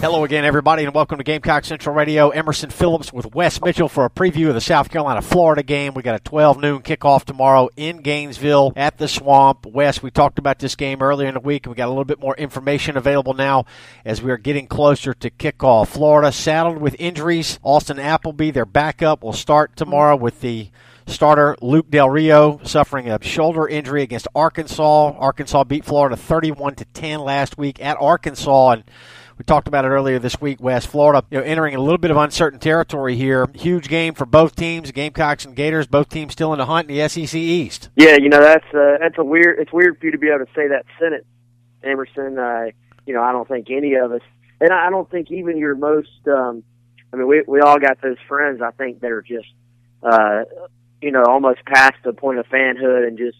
Hello again, everybody, and welcome to Gamecock Central Radio. Emerson Phillips with Wes Mitchell for a preview of the South Carolina Florida game. We got a 12 noon kickoff tomorrow in Gainesville at the Swamp. Wes, we talked about this game earlier in the week, and we got a little bit more information available now as we are getting closer to kickoff. Florida saddled with injuries. Austin Appleby, their backup, will start tomorrow with the starter Luke Del Rio suffering a shoulder injury against Arkansas. Arkansas beat Florida 31 to 10 last week at Arkansas, and we talked about it earlier this week. Wes Florida, you know, entering a little bit of uncertain territory here. Huge game for both teams, Gamecocks and Gators. Both teams still in the hunt in the SEC East. Yeah, you know that's uh, that's a weird. It's weird for you to be able to say that sentence, Emerson. Uh, you know, I don't think any of us, and I don't think even your most. Um, I mean, we we all got those friends. I think that are just, uh, you know, almost past the point of fanhood and just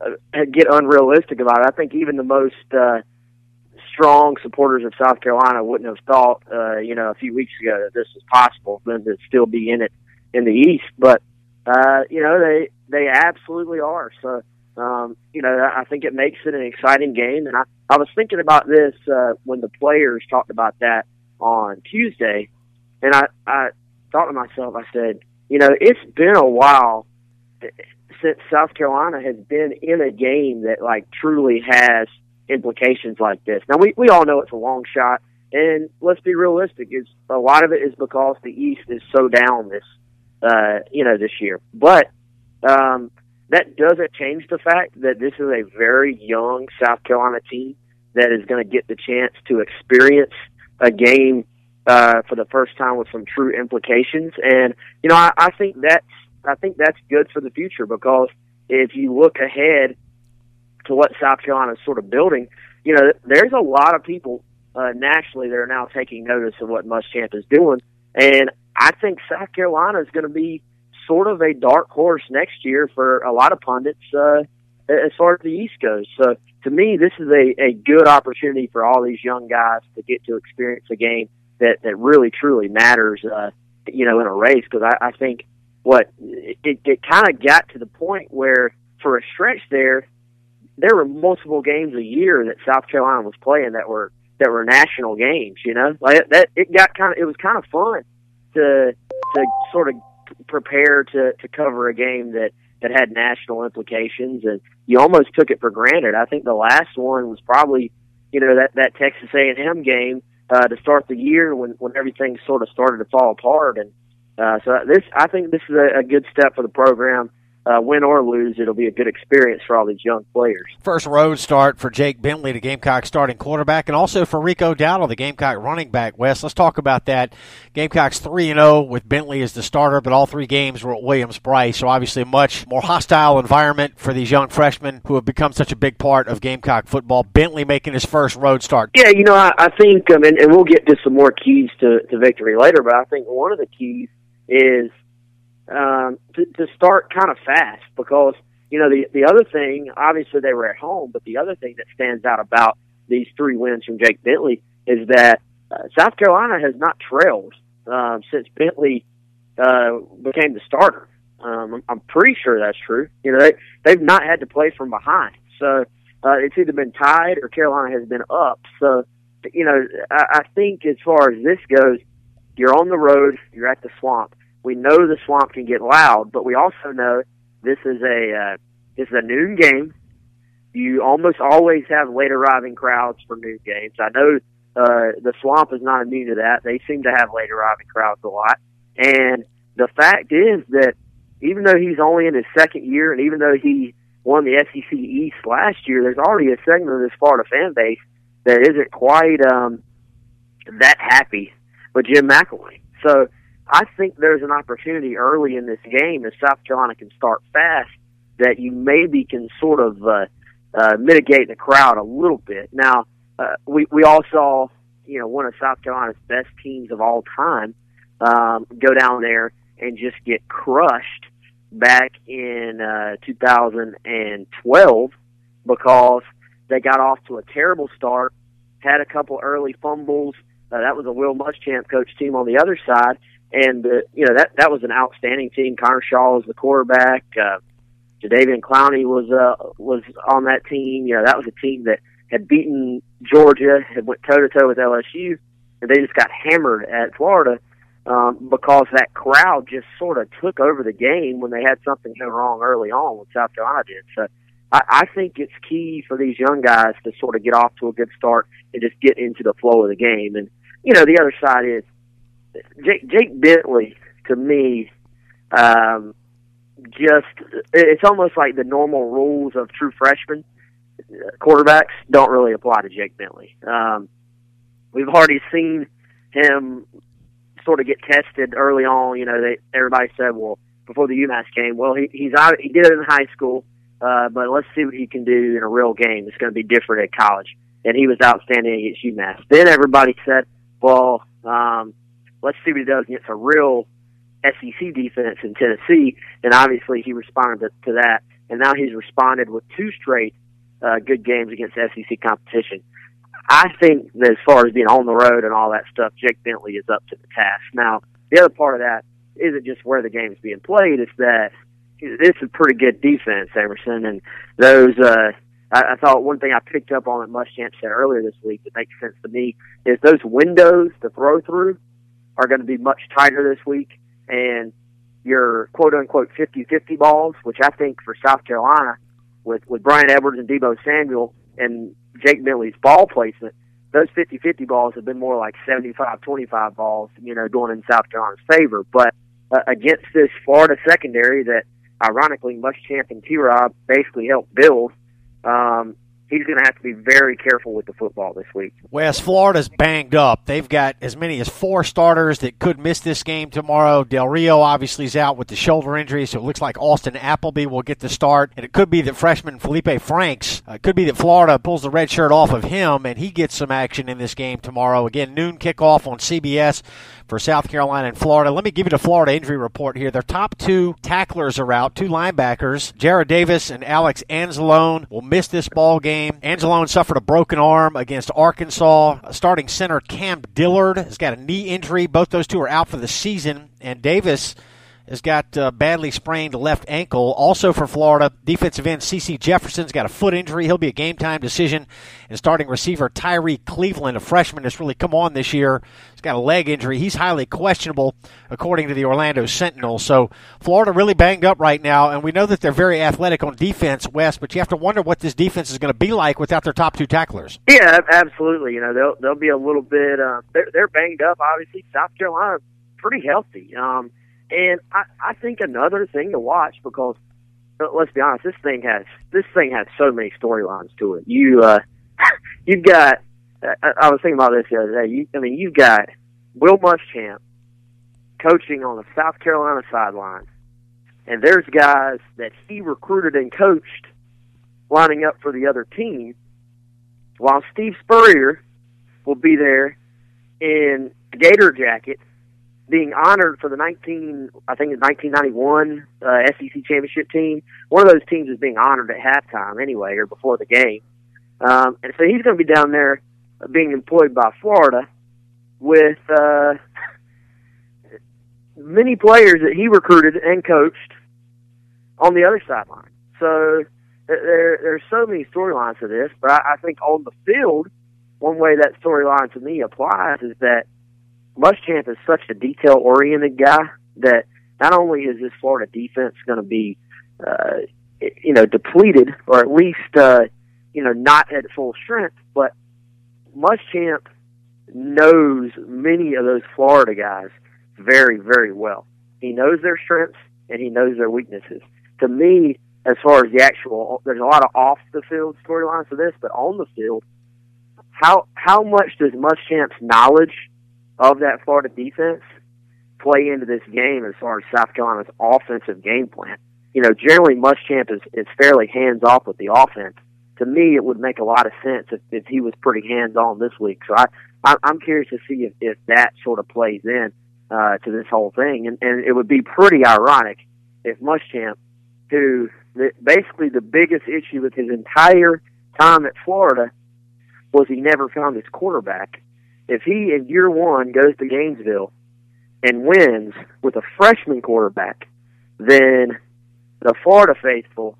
uh, get unrealistic about it. I think even the most. Uh, strong supporters of South Carolina wouldn't have thought, uh, you know, a few weeks ago that this was possible, them to still be in it in the East. But, uh, you know, they, they absolutely are. So, um, you know, I think it makes it an exciting game. And I, I was thinking about this, uh, when the players talked about that on Tuesday. And I, I thought to myself, I said, you know, it's been a while since South Carolina has been in a game that like truly has – implications like this. Now we we all know it's a long shot, and let's be realistic. It's, a lot of it is because the East is so down this uh, you know this year, but um, that doesn't change the fact that this is a very young South Carolina team that is going to get the chance to experience a game uh, for the first time with some true implications. And you know, I, I think that's I think that's good for the future because if you look ahead to what South Carolina is sort of building, you know, there's a lot of people uh, nationally that are now taking notice of what Muschamp is doing, and I think South Carolina is going to be sort of a dark horse next year for a lot of pundits uh, as far as the East goes. So to me, this is a, a good opportunity for all these young guys to get to experience a game that that really truly matters. Uh, you know, in a race because I, I think what it, it kind of got to the point where for a stretch there there were multiple games a year that South Carolina was playing that were that were national games. You know, like that it got kind of it was kind of fun to to sort of prepare to to cover a game that that had national implications, and you almost took it for granted. I think the last one was probably you know that that Texas A and M game uh, to start the year when when everything sort of started to fall apart, and uh, so this I think this is a, a good step for the program uh, win or lose, it'll be a good experience for all these young players. First road start for Jake Bentley, the Gamecock starting quarterback, and also for Rico Dowdle, the Gamecock running back. Wes, let's talk about that. Gamecocks three and zero oh with Bentley as the starter, but all three games were at Williams-Brice, so obviously a much more hostile environment for these young freshmen who have become such a big part of Gamecock football. Bentley making his first road start. Yeah, you know, I, I think, um, and, and we'll get to some more keys to, to victory later, but I think one of the keys is um, to, to start kind of fast because you know the the other thing obviously they were at home, but the other thing that stands out about these three wins from Jake Bentley is that uh, South Carolina has not trailed um, since Bentley uh, became the starter. Um, I'm, I'm pretty sure that's true. You know they they've not had to play from behind, so uh, it's either been tied or Carolina has been up. So you know I, I think as far as this goes, you're on the road, you're at the swamp we know the swamp can get loud, but we also know This is a uh, this is a noon game. You almost always have late arriving crowds for noon games. I know uh, the Swamp is not immune to that. They seem to have late arriving crowds a lot. And the fact is that even though he's only in his second year, and even though he won the SEC East last year, there's already a segment of this Florida fan base that isn't quite um, that happy with Jim McElwain. So I think there's an opportunity early in this game if South Carolina can start fast that you maybe can sort of uh, uh, mitigate the crowd a little bit. Now, uh, we we all saw you know one of South Carolina's best teams of all time um, go down there and just get crushed back in uh, 2012 because they got off to a terrible start, had a couple early fumbles. Uh, that was a Will Muschamp coach team on the other side, and uh, you know that that was an outstanding team. Connor Shaw was the quarterback. Uh, Jadeveon Clowney was uh, was on that team. You know that was a team that had beaten Georgia, had went toe to toe with LSU, and they just got hammered at Florida um, because that crowd just sort of took over the game when they had something go wrong early on when South Carolina did. So I, I think it's key for these young guys to sort of get off to a good start and just get into the flow of the game. And you know the other side is Jake, Jake Bentley to me. Um, just it's almost like the normal rules of true freshmen quarterbacks don't really apply to Jake Bentley. Um, we've already seen him sort of get tested early on. You know, they everybody said, well, before the UMass game, well, he he's out, he did it in high school, uh, but let's see what he can do in a real game. It's going to be different at college, and he was outstanding against UMass. Then everybody said, well, um, let's see what he does against a real SEC defense in Tennessee, and obviously he responded to, that, and now he's responded with two straight uh, good games against SEC competition. I think that as far as being on the road and all that stuff, Jake Bentley is up to the task. Now, the other part of that isn't just where the game is being played; it's that it's a pretty good defense, Emerson, and those. uh I, I thought one thing I picked up on that Muschamp said earlier this week that makes sense to me is those windows to throw through are going to be much tighter this week, and your quote unquote 50-50 balls, which I think for South Carolina with with Bryan Edwards and Deebo Samuel and Jake Bentley's ball placement, those 50-50 balls have been more like 75-25 balls, you know, going in South Carolina's favor. But uh, against this Florida secondary that, ironically, Muschamp and T-Rob basically helped build, um, he's going to have to be very careful with the football this week. Wes Florida's banged up. They've got as many as four starters that could miss this game tomorrow. Del Rio obviously is out with the shoulder injury, so it looks like Austin Appleby will get the start. And it could be that freshman Feleipe Franks, uh, could be that Florida pulls the red shirt off of him and he gets some action in this game tomorrow. Again, noon kickoff on CBS for South Carolina and Florida. Let me give you the Florida injury report here. Their top two tacklers are out, two linebackers. Jarrad Davis and Alex Anzalone will miss this ball game. Anzalone suffered a broken arm against Arkansas. Starting center Cam Dillard has got a knee injury. Both those two are out for the season. And Davis has got uh, badly sprained left ankle. Also for Florida, defensive end CeCe Jefferson's got a foot injury. He'll be a game time decision. And starting receiver Tyrie Cleveland, a freshman that's really come on this year, he's got a leg injury. He's highly questionable, according to the Orlando Sentinel. So Florida really banged up right now, and we know that they're very athletic on defense, Wes. But you have to wonder what this defense is going to be like without their top two tacklers. Yeah, absolutely. You know they'll they'll be a little bit. Uh, they're they're banged up. Obviously, South Carolina pretty healthy. Um, and I, I think another thing to watch because uh, let's be honest, this thing has this thing has so many storylines to it. You uh, you've got. I, I was thinking about this the other day. You, I mean, you've got Will Muschamp coaching on the South Carolina sideline, and there's guys that he recruited and coached lining up for the other team, while Steve Spurrier will be there in Gator jacket being honored for the 19, I think it's 1991 uh, SEC championship team. One of those teams is being honored at halftime anyway, or before the game. Um, and so he's going to be down there being employed by Florida with uh, many players that he recruited and coached on the other sideline. So there, there's so many storylines to this, but I, I think on the field, one way that storyline to me applies is that Muschamp is such a detail oriented guy that not only is this Florida defense going to be uh, you know, depleted or at least, uh, you know, not at full strength. But Muschamp knows many of those Florida guys very, very well. He knows their strengths and he knows their weaknesses. To me, as far as the actual, there's a lot of off the field storylines to this, but on the field, how how much does Muschamp's knowledge of that Florida defense play into this game as far as South Carolina's offensive game plan? You know, generally Muschamp is, is fairly hands off with the offense. To me, it would make a lot of sense if, if he was pretty hands on this week. So I, I I'm curious to see if, if that sort of plays in uh, to this whole thing, and, and it would be pretty ironic if Muschamp, who the, basically the biggest issue with his entire time at Florida was he never found his quarterback. If he in year one goes to Gainesville and wins with a freshman quarterback, then the Florida faithful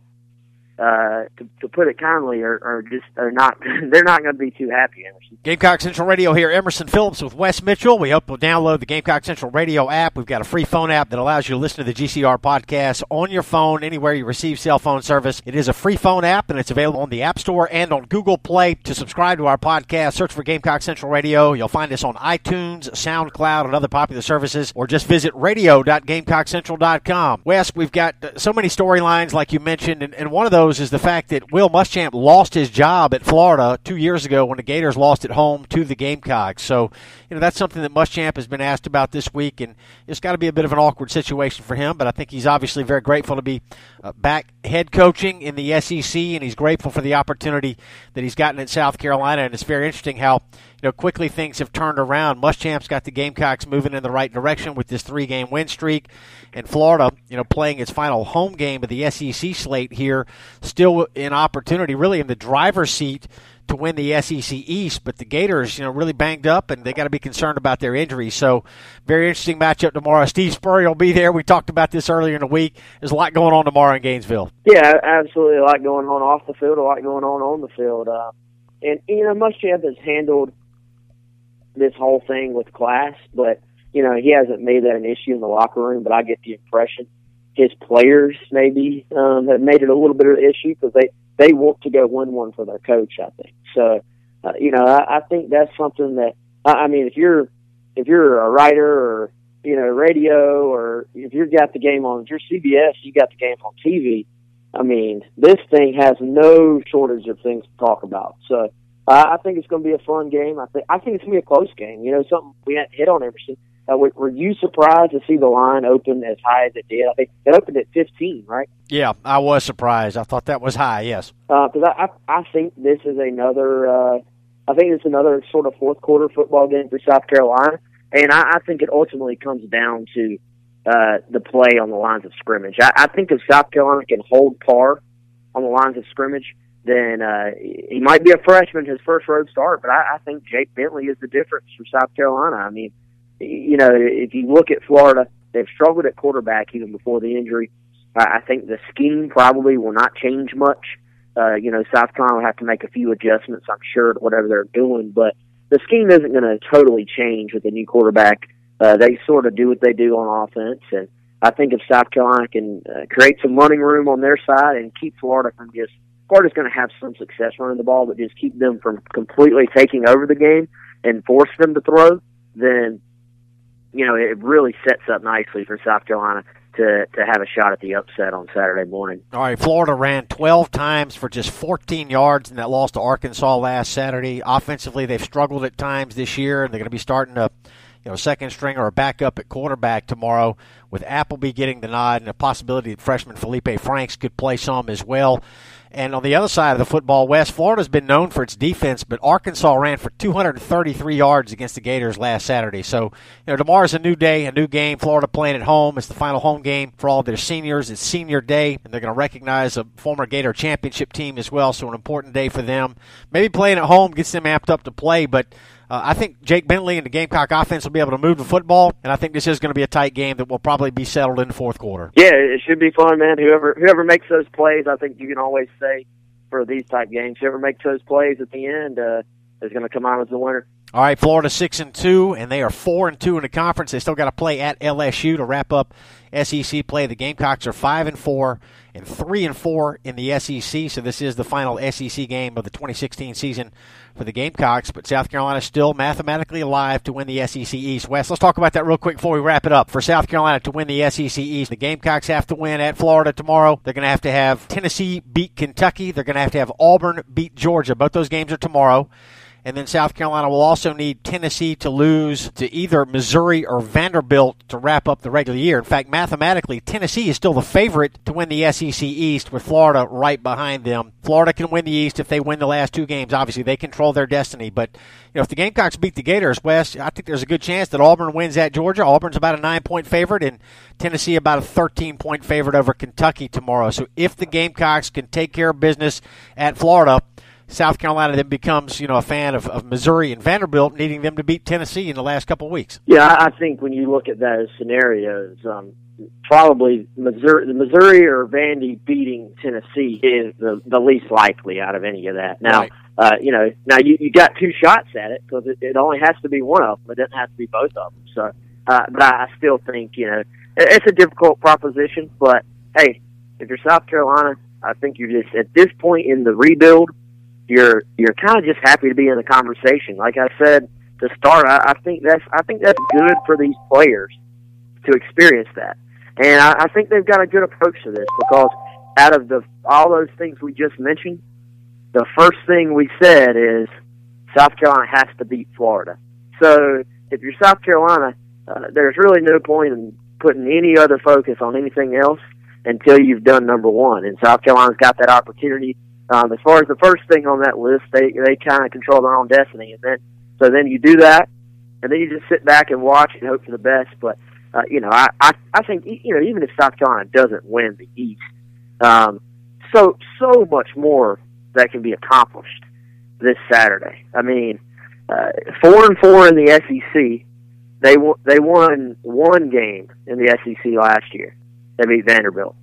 uh, to, to put it kindly, are, are just are not they're not going to be too happy. Emerson. Gamecock Central Radio here. Emerson Phillips with Wes Mitchell. We hope you'll download the Gamecock Central Radio app. We've got a free phone app that allows you to listen to the GCR podcast on your phone anywhere you receive cell phone service. It is a free phone app and it's available on the App Store and on Google Play. To subscribe to our podcast, search for Gamecock Central Radio. You'll find us on iTunes, SoundCloud, and other popular services, or just visit radio.gamecockcentral.com. Wes, we've got so many storylines like you mentioned, and, and one of those is the fact that Will Muschamp lost his job at Florida two years ago when the Gators lost at home to the Gamecocks. So, you know, that's something that Muschamp has been asked about this week, and it's got to be a bit of an awkward situation for him. But I think he's obviously very grateful to be uh, back head coaching in the SEC, and he's grateful for the opportunity that he's gotten in South Carolina. And it's very interesting how you know, quickly things have turned around. Muschamp's got the Gamecocks moving in the right direction with this three-game win streak, and Florida, you know, playing its final home game of the SEC slate here, still in opportunity, really in the driver's seat to win the SEC East. But the Gators, you know, really banged up, and they got to be concerned about their injuries. So, very interesting matchup tomorrow. Steve Spurrier will be there. We talked about this earlier in the week. There's a lot going on tomorrow in Gainesville. Yeah, absolutely, a lot going on off the field, a lot going on on the field. Uh, and you know, Muschamp has handled this whole thing with class, but you know he hasn't made that an issue in the locker room. But I get the impression his players maybe um, have made it a little bit of an issue because they they want to go win one for their coach. I think so. Uh, you know, I, I think that's something that I, I mean, if you're if you're a writer or you know radio or if you've got the game on, if you're CBS, you got the game on TV. I mean, this thing has no shortage of things to talk about. So uh, I think it's going to be a fun game. I think I think it's going to be a close game. You know, something we hadn't hit on Emerson. Uh, were, were you surprised to see the line open as high as it did? I think it opened at 15, right? Yeah, I was surprised. I thought that was high. Yes, because uh, I, I I think this is another. Uh, I think it's another sort of fourth quarter football game for South Carolina, and I, I think it ultimately comes down to uh, the play on the lines of scrimmage. I, I think if South Carolina can hold par on the lines of scrimmage, then uh, he might be a freshman, his first road start, but I, I think Jake Bentley is the difference for South Carolina. I mean, you know, if you look at Florida, they've struggled at quarterback even before the injury. I, I think the scheme probably will not change much. Uh, you know, South Carolina will have to make a few adjustments, I'm sure, to whatever they're doing, but the scheme isn't going to totally change with a new quarterback. Uh, they sort of do what they do on offense, and I think if South Carolina can uh, create some running room on their side and keep Florida from just Florida's going to have some success running the ball, but just keep them from completely taking over the game and force them to throw, then you know it really sets up nicely for South Carolina to to have a shot at the upset on Saturday morning. All right, Florida ran 12 times for just 14 yards in that loss to Arkansas last Saturday. Offensively, they've struggled at times this year, and they're going to be starting to you know, second string or a backup at quarterback tomorrow, with Appleby getting the nod and a possibility that freshman Feleipe Franks could play some as well. And on the other side of the football, Wes Florida's been known for its defense, but Arkansas ran for 233 yards against the Gators last Saturday. So, you know, tomorrow's a new day, a new game. Florida playing at home. It's the final home game for all their seniors. It's senior day, and they're going to recognize a former Gator championship team as well. So, an important day for them. Maybe playing at home gets them amped up to play, but uh, I think Jake Bentley and the Gamecock offense will be able to move the football, and I think this is going to be a tight game that will probably be settled in the fourth quarter. Yeah, it should be fun, man. Whoever whoever makes those plays, I think you can always say for these type games, whoever makes those plays at the end uh, is going to come out as the winner. All right, Florida six and two, and they are four and two in the conference. They still got to play at LSU to wrap up SEC play. The Gamecocks are five and four and three and four in the SEC. So this is the final SEC game of the 2016 season for the Gamecocks. But South Carolina is still mathematically alive to win the SEC East. Wes, let's talk about that real quick before we wrap it up. For South Carolina to win the SEC East, the Gamecocks have to win at Florida tomorrow. They're going to have to have Tennessee beat Kentucky. They're going to have to have Auburn beat Georgia. Both those games are tomorrow. And then South Carolina will also need Tennessee to lose to either Missouri or Vanderbilt to wrap up the regular year. In fact, mathematically, Tennessee is still the favorite to win the SEC East with Florida right behind them. Florida can win the East if they win the last two games. Obviously, they control their destiny. But you know, if the Gamecocks beat the Gators, Wes, I think there's a good chance that Auburn wins at Georgia. Auburn's about a nine point favorite, and Tennessee about a 13 point favorite over Kentucky tomorrow. So if the Gamecocks can take care of business at Florida, South Carolina then becomes, you know, a fan of, of Missouri and Vanderbilt, needing them to beat Tennessee in the last couple of weeks. Yeah, I think when you look at those scenarios, um, probably Missouri, the Missouri or Vandy beating Tennessee is the, the least likely out of any of that. Now, Right. uh, you know, now you, you got two shots at it because it, it only has to be one of them. It doesn't have to be both of them. So, uh, but I, still think you know it, it's a difficult proposition. But hey, if you're South Carolina, I think you're just at this point in the rebuild, you're you're kind of just happy to be in the conversation. Like I said to start, I, I think that's I think that's good for these players to experience that. And I, I think they've got a good approach to this because out of the all those things we just mentioned, the first thing we said is South Carolina has to beat Florida. So if you're South Carolina, uh, there's really no point in putting any other focus on anything else until you've done number one. And South Carolina's got that opportunity. Um, as far as the first thing on that list, they they kind of control their own destiny, and then so then you do that, and then you just sit back and watch and hope for the best. But uh, you know, I, I I think you know even if South Carolina doesn't win the East, um, so so much more that can be accomplished this Saturday. I mean, uh, four and four in the SEC. They won, they won one game in the SEC last year. They beat Vanderbilt.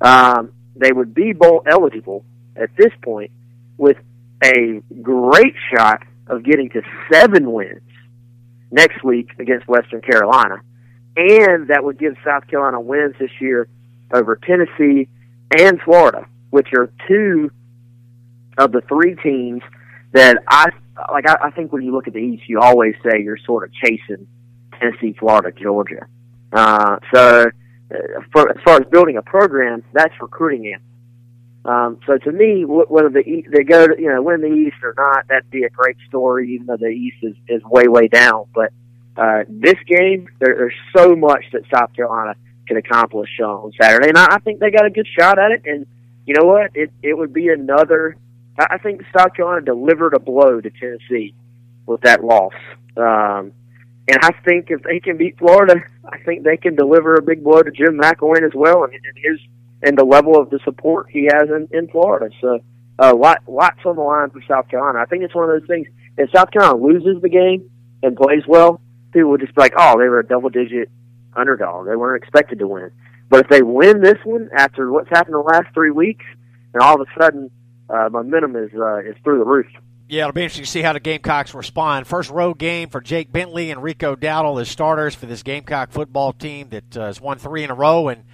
Um, they would be bowl eligible at this point with a great shot of getting to seven wins next week against Western Carolina, and that would give South Carolina wins this year over Tennessee and Florida, which are two of the three teams that I like. I, I think when you look at the East, you always say you're sort of chasing Tennessee, Florida, Georgia. Uh, so, uh, for, as far as building a program, that's recruiting in. Um, so to me, whether the they go to you know win the East or not, that'd be a great story. Even though the East is, is way way down, but uh, this game there, there's so much that South Carolina can accomplish on Saturday, and I, I think they got a good shot at it. And you know what? It it would be another. I I think South Carolina delivered a blow to Tennessee with that loss. Um, and I think if they can beat Florida, I think they can deliver a big blow to Jim McElwain as well, and, and his and the level of the support he has in, in Florida. So, uh, lot, lots on the line for South Carolina. I think it's one of those things. If South Carolina loses the game and plays well, people would just be like, "Oh, they were a double-digit underdog. They weren't expected to win." But if they win this one after what's happened the last three weeks, and all of a sudden uh, momentum is uh, is through the roof. Yeah, it'll be interesting to see how the Gamecocks respond. First road game for Jake Bentley and Rico Dowdle as starters for this Gamecock football team that uh, has won three in a row. And,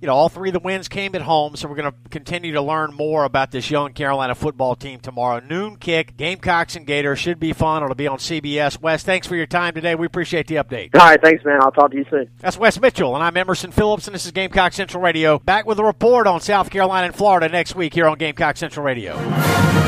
you know, all three of the wins came at home, so we're going to continue to learn more about this young Carolina football team tomorrow. Noon kick, Gamecocks and Gators. Should be fun. It'll be on CBS. Wes, thanks for your time today. We appreciate the update. All right, thanks, man. I'll talk to you soon. That's Wes Mitchell, and I'm Emerson Phillips, and this is Gamecock Central Radio. Back with a report on South Carolina and Florida next week here on Gamecock Central Radio.